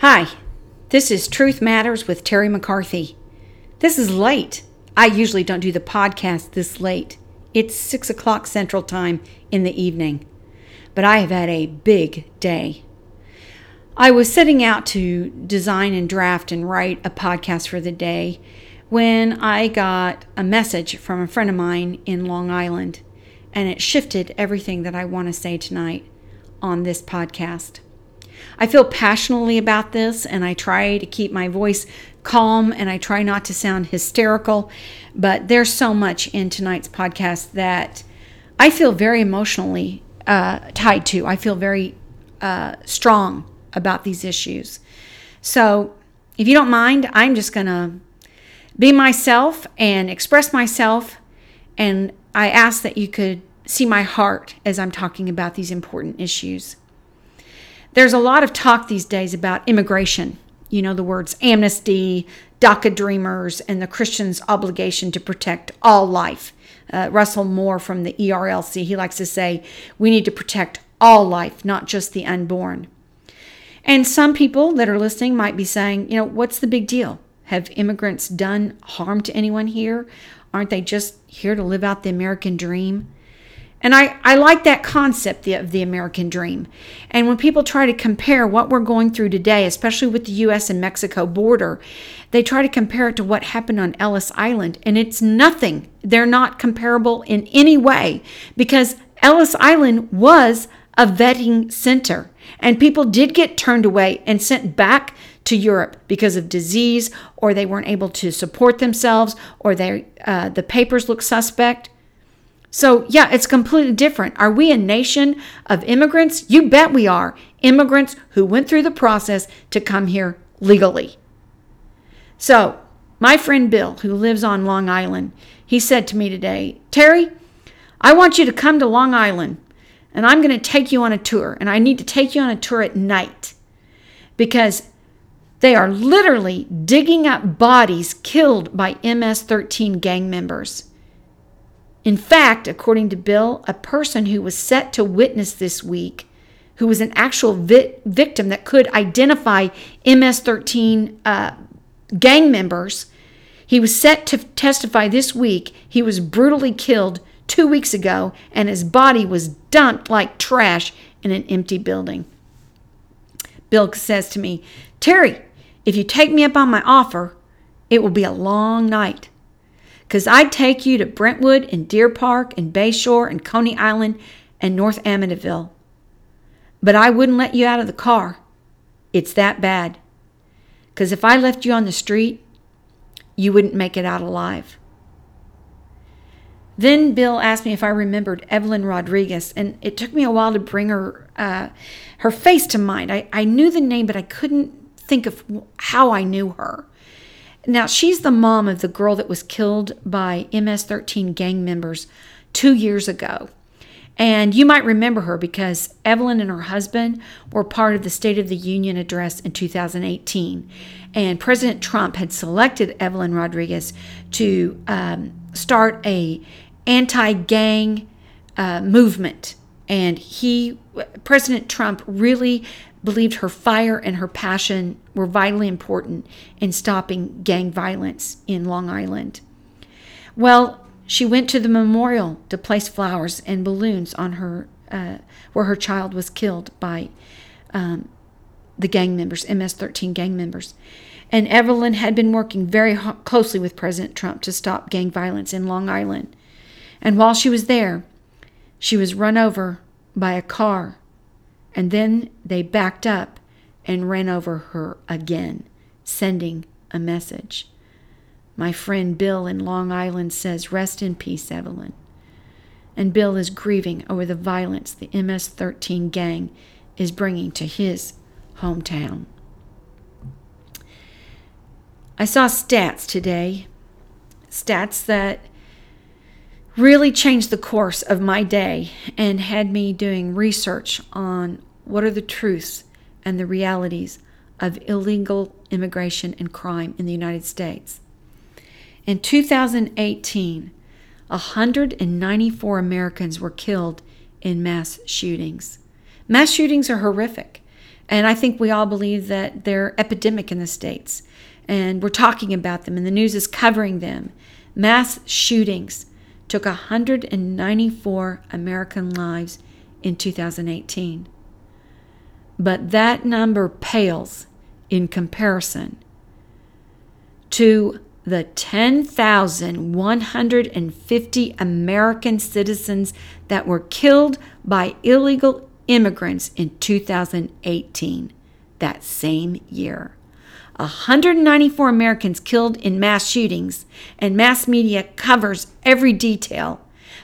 Hi, this is Truth Matters with Terry McCarthy. This is late. I usually don't do the podcast this late. It's 6 o'clock Central Time in the evening. But I have had a big day. I was setting out to design and draft and write a podcast for the day when I got a message from a friend of mine in Long Island, and it shifted everything that I want to say tonight on this podcast. I feel passionately about this and I try to keep my voice calm and I try not to sound hysterical. But there's so much in tonight's podcast that I feel very emotionally uh, tied to. I feel very uh, strong about these issues. So if you don't mind, I'm just going to be myself and express myself. And I ask that you could see my heart as I'm talking about these important issues. There's a lot of talk these days about immigration. You know, the words amnesty, DACA dreamers, and the Christian's obligation to protect all life. Uh, Russell Moore from the ERLC, he likes to say, we need to protect all life, not just the unborn. And some people that are listening might be saying, you know, what's the big deal? Have immigrants done harm to anyone here? Aren't they just here to live out the American dream? And I, I like that concept of the American dream. And when people try to compare what we're going through today, especially with the US and Mexico border, they try to compare it to what happened on Ellis Island. And it's nothing. They're not comparable in any way because Ellis Island was a vetting center. And people did get turned away and sent back to Europe because of disease, or they weren't able to support themselves, or they, uh, the papers look suspect. So, yeah, it's completely different. Are we a nation of immigrants? You bet we are. Immigrants who went through the process to come here legally. So, my friend Bill, who lives on Long Island, he said to me today, Terry, I want you to come to Long Island and I'm going to take you on a tour. And I need to take you on a tour at night because they are literally digging up bodies killed by MS 13 gang members. In fact, according to Bill, a person who was set to witness this week, who was an actual vi- victim that could identify MS 13 uh, gang members, he was set to testify this week. He was brutally killed two weeks ago, and his body was dumped like trash in an empty building. Bill says to me, Terry, if you take me up on my offer, it will be a long night because I'd take you to Brentwood and Deer Park and Bayshore and Coney Island and North Amityville. But I wouldn't let you out of the car. It's that bad. Because if I left you on the street, you wouldn't make it out alive. Then Bill asked me if I remembered Evelyn Rodriguez, and it took me a while to bring her uh, her face to mind. I, I knew the name, but I couldn't think of how I knew her. Now, she's the mom of the girl that was killed by MS 13 gang members two years ago. And you might remember her because Evelyn and her husband were part of the State of the Union address in 2018. And President Trump had selected Evelyn Rodriguez to um, start a anti-gang uh, movement. And he, President Trump, really believed her fire and her passion were vitally important in stopping gang violence in Long Island. Well, she went to the memorial to place flowers and balloons on her uh, where her child was killed by um, the gang members, MS-13 gang members. And Evelyn had been working very ho- closely with President Trump to stop gang violence in Long Island. And while she was there, she was run over by a car and then they backed up and ran over her again, sending a message. My friend Bill in Long Island says, Rest in peace, Evelyn. And Bill is grieving over the violence the MS 13 gang is bringing to his hometown. I saw stats today, stats that really changed the course of my day and had me doing research on what are the truths and the realities of illegal immigration and crime in the United States. In 2018, 194 Americans were killed in mass shootings. Mass shootings are horrific. And I think we all believe that they're epidemic in the States. And we're talking about them, and the news is covering them. Mass shootings took 194 American lives in 2018. But that number pales in comparison to the 10,150 American citizens that were killed by illegal immigrants in 2018, that same year. 194 Americans killed in mass shootings, and mass media covers every detail.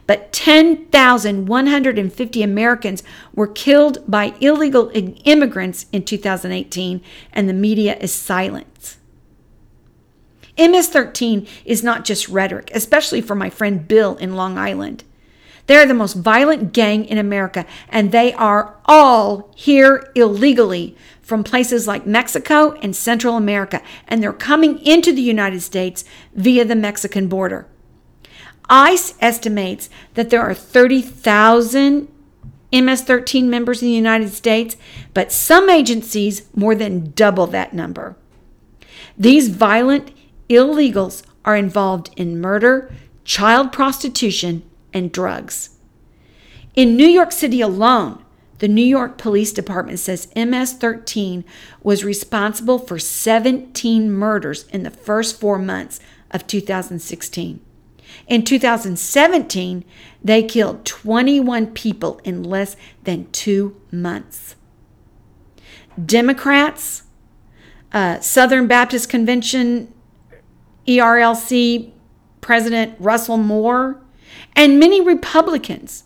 But 10,150 Americans were killed by illegal immigrants in 2018, and the media is silent. MS 13 is not just rhetoric, especially for my friend Bill in Long Island. They're the most violent gang in America, and they are all here illegally from places like Mexico and Central America, and they're coming into the United States via the Mexican border. ICE estimates that there are 30,000 MS 13 members in the United States, but some agencies more than double that number. These violent illegals are involved in murder, child prostitution, and drugs. In New York City alone, the New York Police Department says MS 13 was responsible for 17 murders in the first four months of 2016. In 2017, they killed 21 people in less than two months. Democrats, uh, Southern Baptist Convention ERLC President Russell Moore, and many Republicans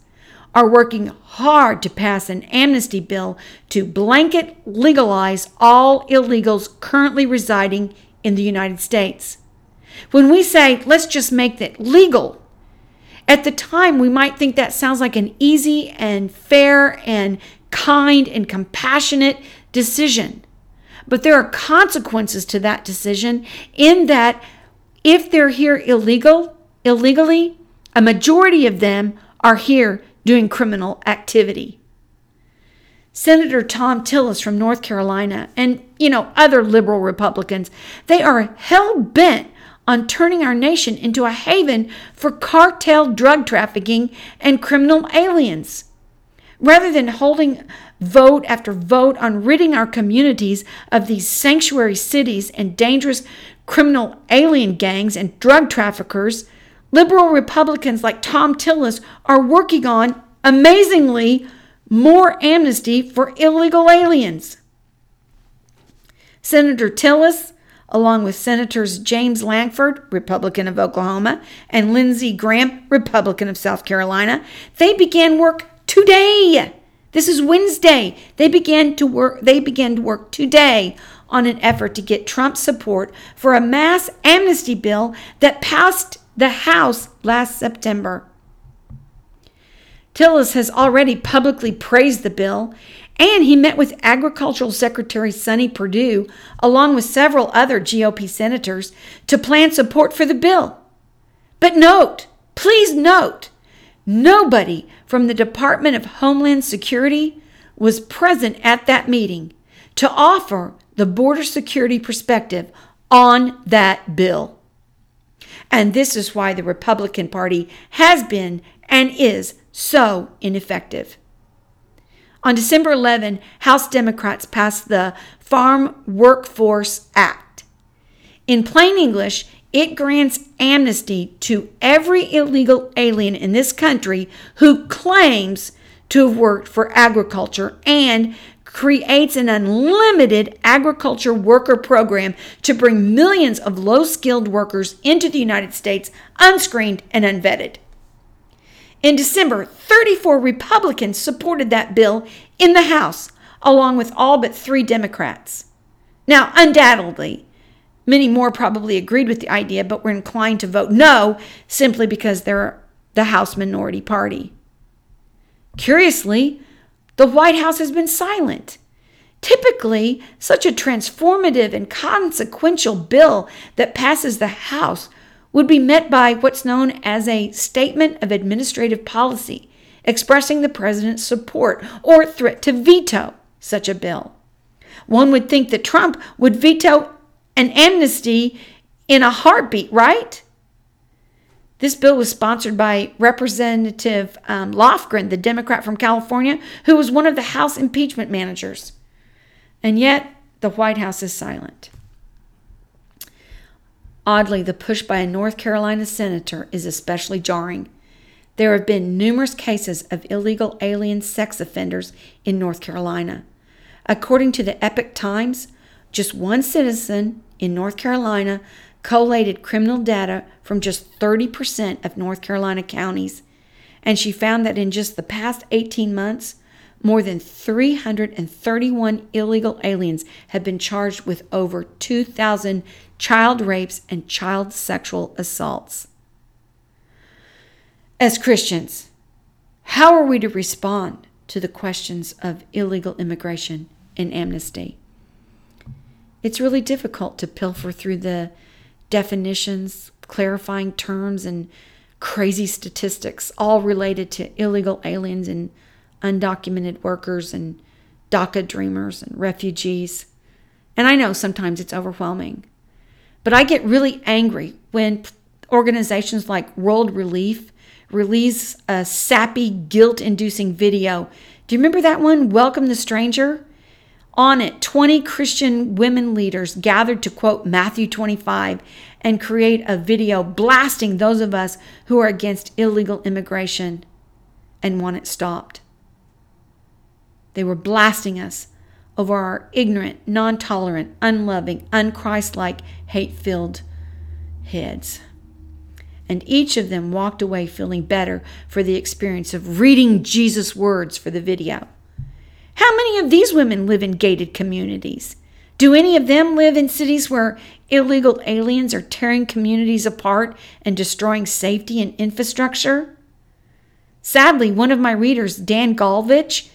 are working hard to pass an amnesty bill to blanket legalize all illegals currently residing in the United States. When we say, let's just make that legal, at the time we might think that sounds like an easy and fair and kind and compassionate decision. But there are consequences to that decision in that if they're here illegal, illegally, a majority of them are here doing criminal activity. Senator Thom Tillis from North Carolina and, you know, other liberal Republicans, they are hell bent on turning our nation into a haven for cartel drug trafficking and criminal aliens. Rather than holding vote after vote on ridding our communities of these sanctuary cities and dangerous criminal alien gangs and drug traffickers, liberal Republicans like Thom Tillis are working on, amazingly, more amnesty for illegal aliens. Senator Tillis, along with Senators James Lankford, Republican of Oklahoma, and Lindsey Graham, Republican of South Carolina, they began work today. This is Wednesday. They began to work they began to work today on an effort to get Trump's support for a mass amnesty bill that passed the House last September. Tillis has already publicly praised the bill, and he met with Agricultural Secretary Sonny Perdue, along with several other GOP senators, to plan support for the bill. But note, please note, nobody from the Department of Homeland Security was present at that meeting to offer the border security perspective on that bill. And this is why the Republican Party has been and is so ineffective. On December 11, House Democrats passed the Farm Workforce Act. In plain English, it grants amnesty to every illegal alien in this country who claims to have worked for agriculture and creates an unlimited agriculture worker program to bring millions of low skilled workers into the United States unscreened and unvetted. In December, 34 Republicans supported that bill in the House, along with all but three Democrats. Now, undoubtedly, many more probably agreed with the idea, but were inclined to vote no simply because they're the House minority party. Curiously, the White House has been silent. Typically, such a transformative and consequential bill that passes the House would be met by what's known as a statement of administrative policy, expressing the president's support or threat to veto such a bill. One would think that Trump would veto an amnesty in a heartbeat, right? This bill was sponsored by Representative um, Lofgren, the Democrat from California, who was one of the House impeachment managers. And yet, the White House is silent. Oddly, the push by a North Carolina senator is especially jarring. There have been numerous cases of illegal alien sex offenders in North Carolina. According to the Epoch Times, just one citizen in North Carolina collated criminal data from just 30% of North Carolina counties, and she found that in just the past 18 months, more than 331 illegal aliens have been charged with over 2,000 child rapes and child sexual assaults. As Christians, how are we to respond to the questions of illegal immigration and amnesty? It's really difficult to pilfer through the definitions, clarifying terms, and crazy statistics, all related to illegal aliens and undocumented workers and DACA dreamers and refugees. And I know sometimes it's overwhelming. But I get really angry when organizations like World Relief release a sappy, guilt inducing video. Do you remember that one, Welcome the Stranger? On it, 20 Christian women leaders gathered to quote Matthew 25 and create a video blasting those of us who are against illegal immigration and want it stopped. They were blasting us over our ignorant, non tolerant, unloving, unchristlike, hate filled heads and each of them walked away feeling better for the experience of reading Jesus' words for the video. How many of these women live in gated communities? Do any of them live in cities where illegal aliens are tearing communities apart and destroying safety and infrastructure? Sadly, one of my readers, Dan Golvach,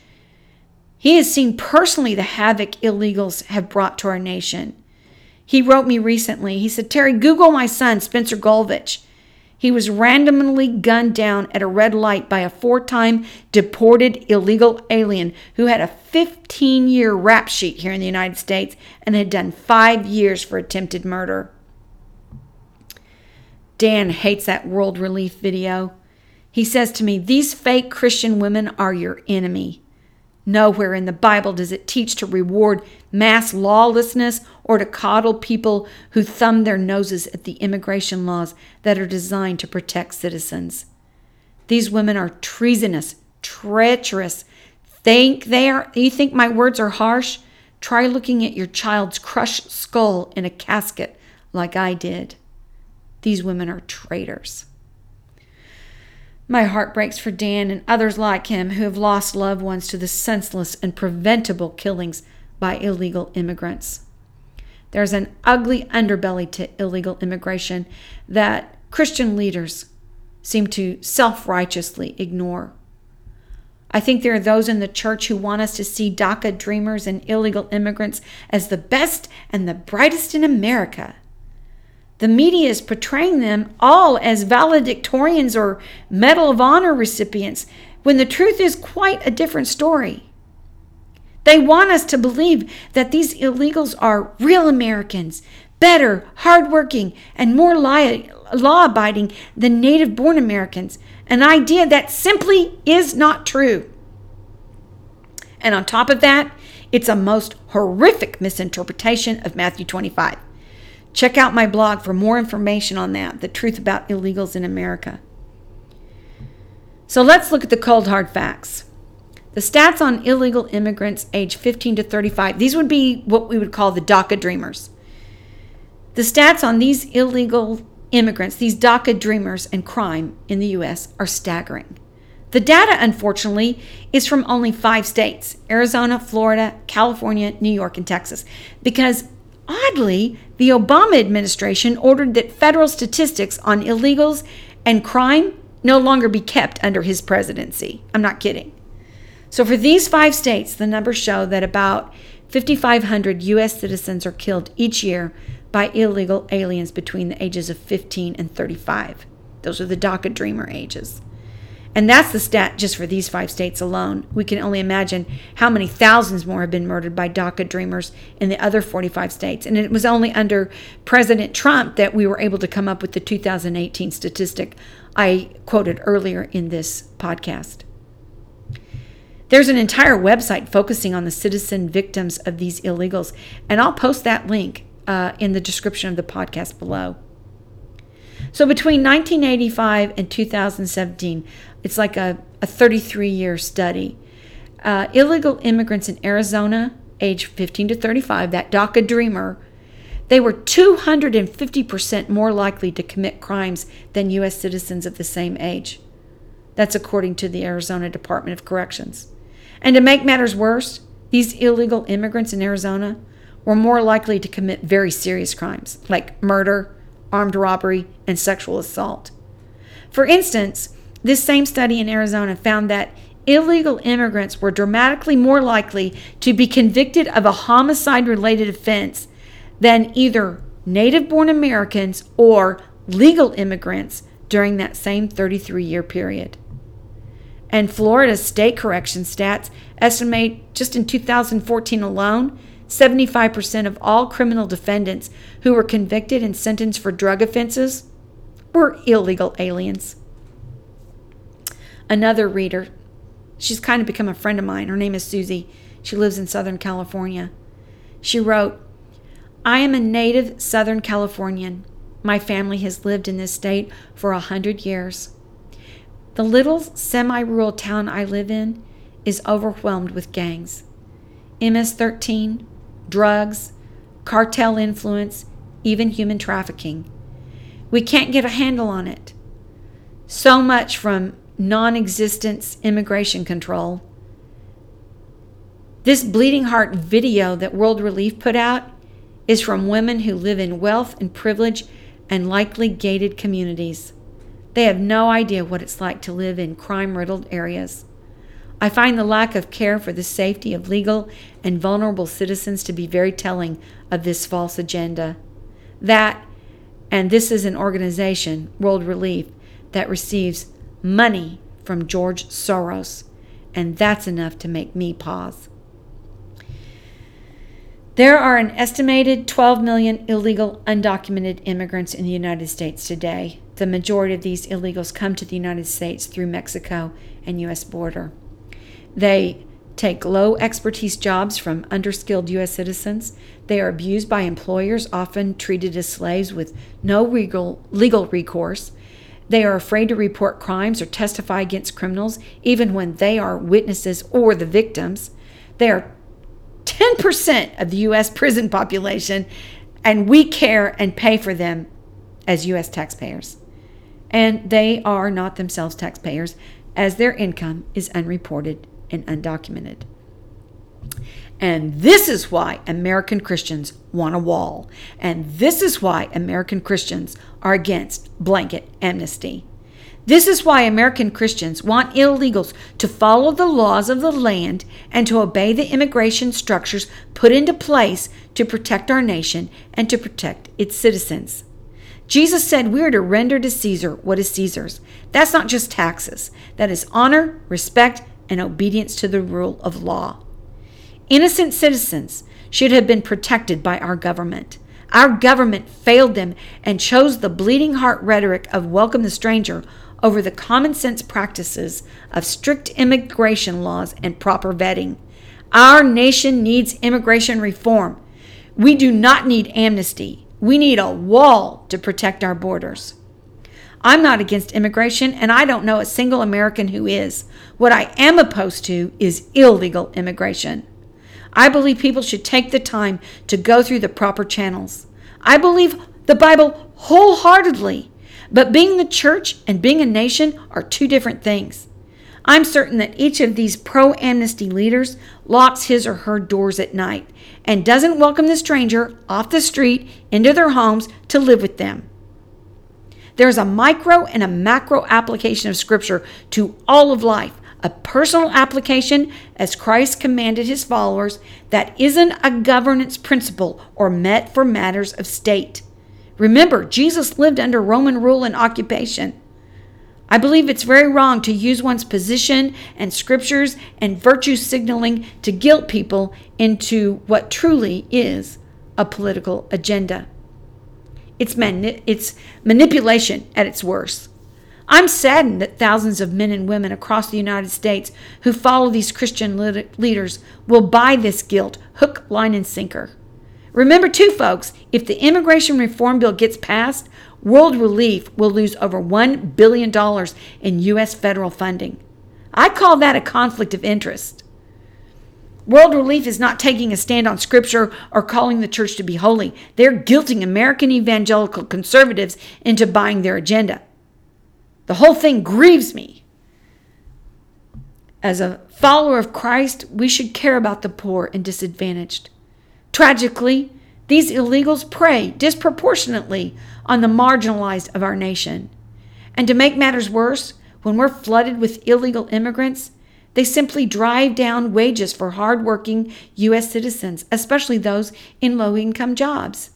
he has seen personally the havoc illegals have brought to our nation. He wrote me recently. He said, Terry, Google my son, Spencer Golvach. He was randomly gunned down at a red light by a four time deported illegal alien who had a 15 year rap sheet here in the United States and had done five years for attempted murder. Dan hates that World Relief video. He says to me, These fake Christian women are your enemy. Nowhere in the Bible does it teach to reward mass lawlessness or to coddle people who thumb their noses at the immigration laws that are designed to protect citizens. These women are treasonous, treacherous. Think they are you think my words are harsh? Try looking at your child's crushed skull in a casket like I did. These women are traitors. My heart breaks for Dan and others like him who have lost loved ones to the senseless and preventable killings by illegal immigrants. There's an ugly underbelly to illegal immigration that Christian leaders seem to self righteously ignore. I think there are those in the church who want us to see DACA dreamers and illegal immigrants as the best and the brightest in America. The media is portraying them all as valedictorians or Medal of Honor recipients when the truth is quite a different story. They want us to believe that these illegals are real Americans, better, hardworking, and more law abiding than native born Americans, an idea that simply is not true. And on top of that, it's a most horrific misinterpretation of Matthew 25. Check out my blog for more information on that the truth about illegals in America. So let's look at the cold hard facts. The stats on illegal immigrants age 15 to 35, these would be what we would call the DACA dreamers. The stats on these illegal immigrants, these DACA dreamers and crime in the U.S., are staggering. The data, unfortunately, is from only five states Arizona, Florida, California, New York, and Texas because Oddly, the Obama administration ordered that federal statistics on illegals and crime no longer be kept under his presidency. I'm not kidding. So, for these five states, the numbers show that about 5,500 U.S. citizens are killed each year by illegal aliens between the ages of 15 and 35. Those are the DACA dreamer ages. And that's the stat just for these five states alone. We can only imagine how many thousands more have been murdered by DACA dreamers in the other 45 states. And it was only under President Trump that we were able to come up with the 2018 statistic I quoted earlier in this podcast. There's an entire website focusing on the citizen victims of these illegals, and I'll post that link uh, in the description of the podcast below. So between 1985 and 2017, it's like a, a 33 year study. Uh, illegal immigrants in Arizona, age 15 to 35, that DACA dreamer, they were 250% more likely to commit crimes than U.S. citizens of the same age. That's according to the Arizona Department of Corrections. And to make matters worse, these illegal immigrants in Arizona were more likely to commit very serious crimes like murder, armed robbery, and sexual assault. For instance, this same study in Arizona found that illegal immigrants were dramatically more likely to be convicted of a homicide related offense than either native born Americans or legal immigrants during that same 33 year period. And Florida's state correction stats estimate just in 2014 alone, 75% of all criminal defendants who were convicted and sentenced for drug offenses were illegal aliens. Another reader, she's kind of become a friend of mine. Her name is Susie. She lives in Southern California. She wrote, I am a native Southern Californian. My family has lived in this state for a hundred years. The little semi rural town I live in is overwhelmed with gangs. MS 13, drugs, cartel influence, even human trafficking. We can't get a handle on it. So much from non existence immigration control. This bleeding heart video that World Relief put out is from women who live in wealth and privilege and likely gated communities. They have no idea what it's like to live in crime riddled areas. I find the lack of care for the safety of legal and vulnerable citizens to be very telling of this false agenda. That, and this is an organization, World Relief, that receives money from George Soros, and that's enough to make me pause. There are an estimated 12 million illegal undocumented immigrants in the United States today. The majority of these illegals come to the United States through Mexico and U.S. border. They take low expertise jobs from underskilled U.S. citizens. They are abused by employers, often treated as slaves with no legal, legal recourse. They are afraid to report crimes or testify against criminals, even when they are witnesses or the victims. They are 10% of the U.S. prison population, and we care and pay for them as U.S. taxpayers. And they are not themselves taxpayers, as their income is unreported and undocumented. And this is why American Christians want a wall. And this is why American Christians are against blanket amnesty. This is why American Christians want illegals to follow the laws of the land and to obey the immigration structures put into place to protect our nation and to protect its citizens. Jesus said we are to render to Caesar what is Caesar's. That's not just taxes, that is honor, respect, and obedience to the rule of law. Innocent citizens should have been protected by our government. Our government failed them and chose the bleeding heart rhetoric of welcome the stranger over the common sense practices of strict immigration laws and proper vetting. Our nation needs immigration reform. We do not need amnesty. We need a wall to protect our borders. I'm not against immigration, and I don't know a single American who is. What I am opposed to is illegal immigration. I believe people should take the time to go through the proper channels. I believe the Bible wholeheartedly. But being the church and being a nation are two different things. I'm certain that each of these pro amnesty leaders locks his or her doors at night and doesn't welcome the stranger off the street into their homes to live with them. There's a micro and a macro application of Scripture to all of life, a personal application as Christ commanded his followers that isn't a governance principle or met for matters of state. Remember, Jesus lived under Roman rule and occupation. I believe it's very wrong to use one's position and scriptures and virtue signaling to guilt people into what truly is a political agenda. It's, mani- it's manipulation at its worst. I'm saddened that thousands of men and women across the United States who follow these Christian leaders will buy this guilt hook, line, and sinker. Remember, too, folks, if the immigration reform bill gets passed, World Relief will lose over $1 billion in U.S. federal funding. I call that a conflict of interest. World Relief is not taking a stand on Scripture or calling the church to be holy. They're guilting American evangelical conservatives into buying their agenda. The whole thing grieves me. As a follower of Christ, we should care about the poor and disadvantaged. Tragically, these illegals prey disproportionately on the marginalized of our nation. And to make matters worse, when we're flooded with illegal immigrants, they simply drive down wages for hardworking U.S. citizens, especially those in low income jobs.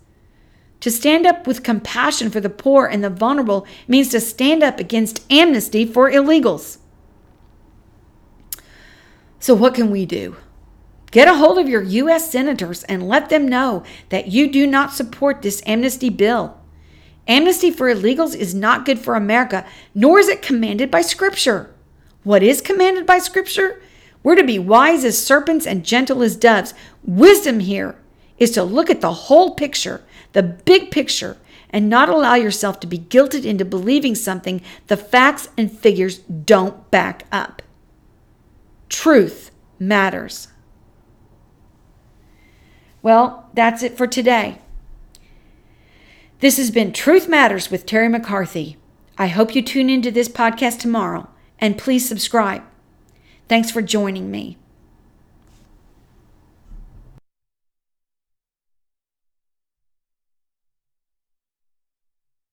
To stand up with compassion for the poor and the vulnerable means to stand up against amnesty for illegals. So, what can we do? Get a hold of your U.S. senators and let them know that you do not support this amnesty bill. Amnesty for illegals is not good for America, nor is it commanded by Scripture. What is commanded by Scripture? We're to be wise as serpents and gentle as doves. Wisdom here is to look at the whole picture the big picture, and not allow yourself to be guilted into believing something the facts and figures don't back up. Truth matters. Well, that's it for today. This has been Truth Matters with Terry McCarthy. I hope you tune into this podcast tomorrow and please subscribe. Thanks for joining me.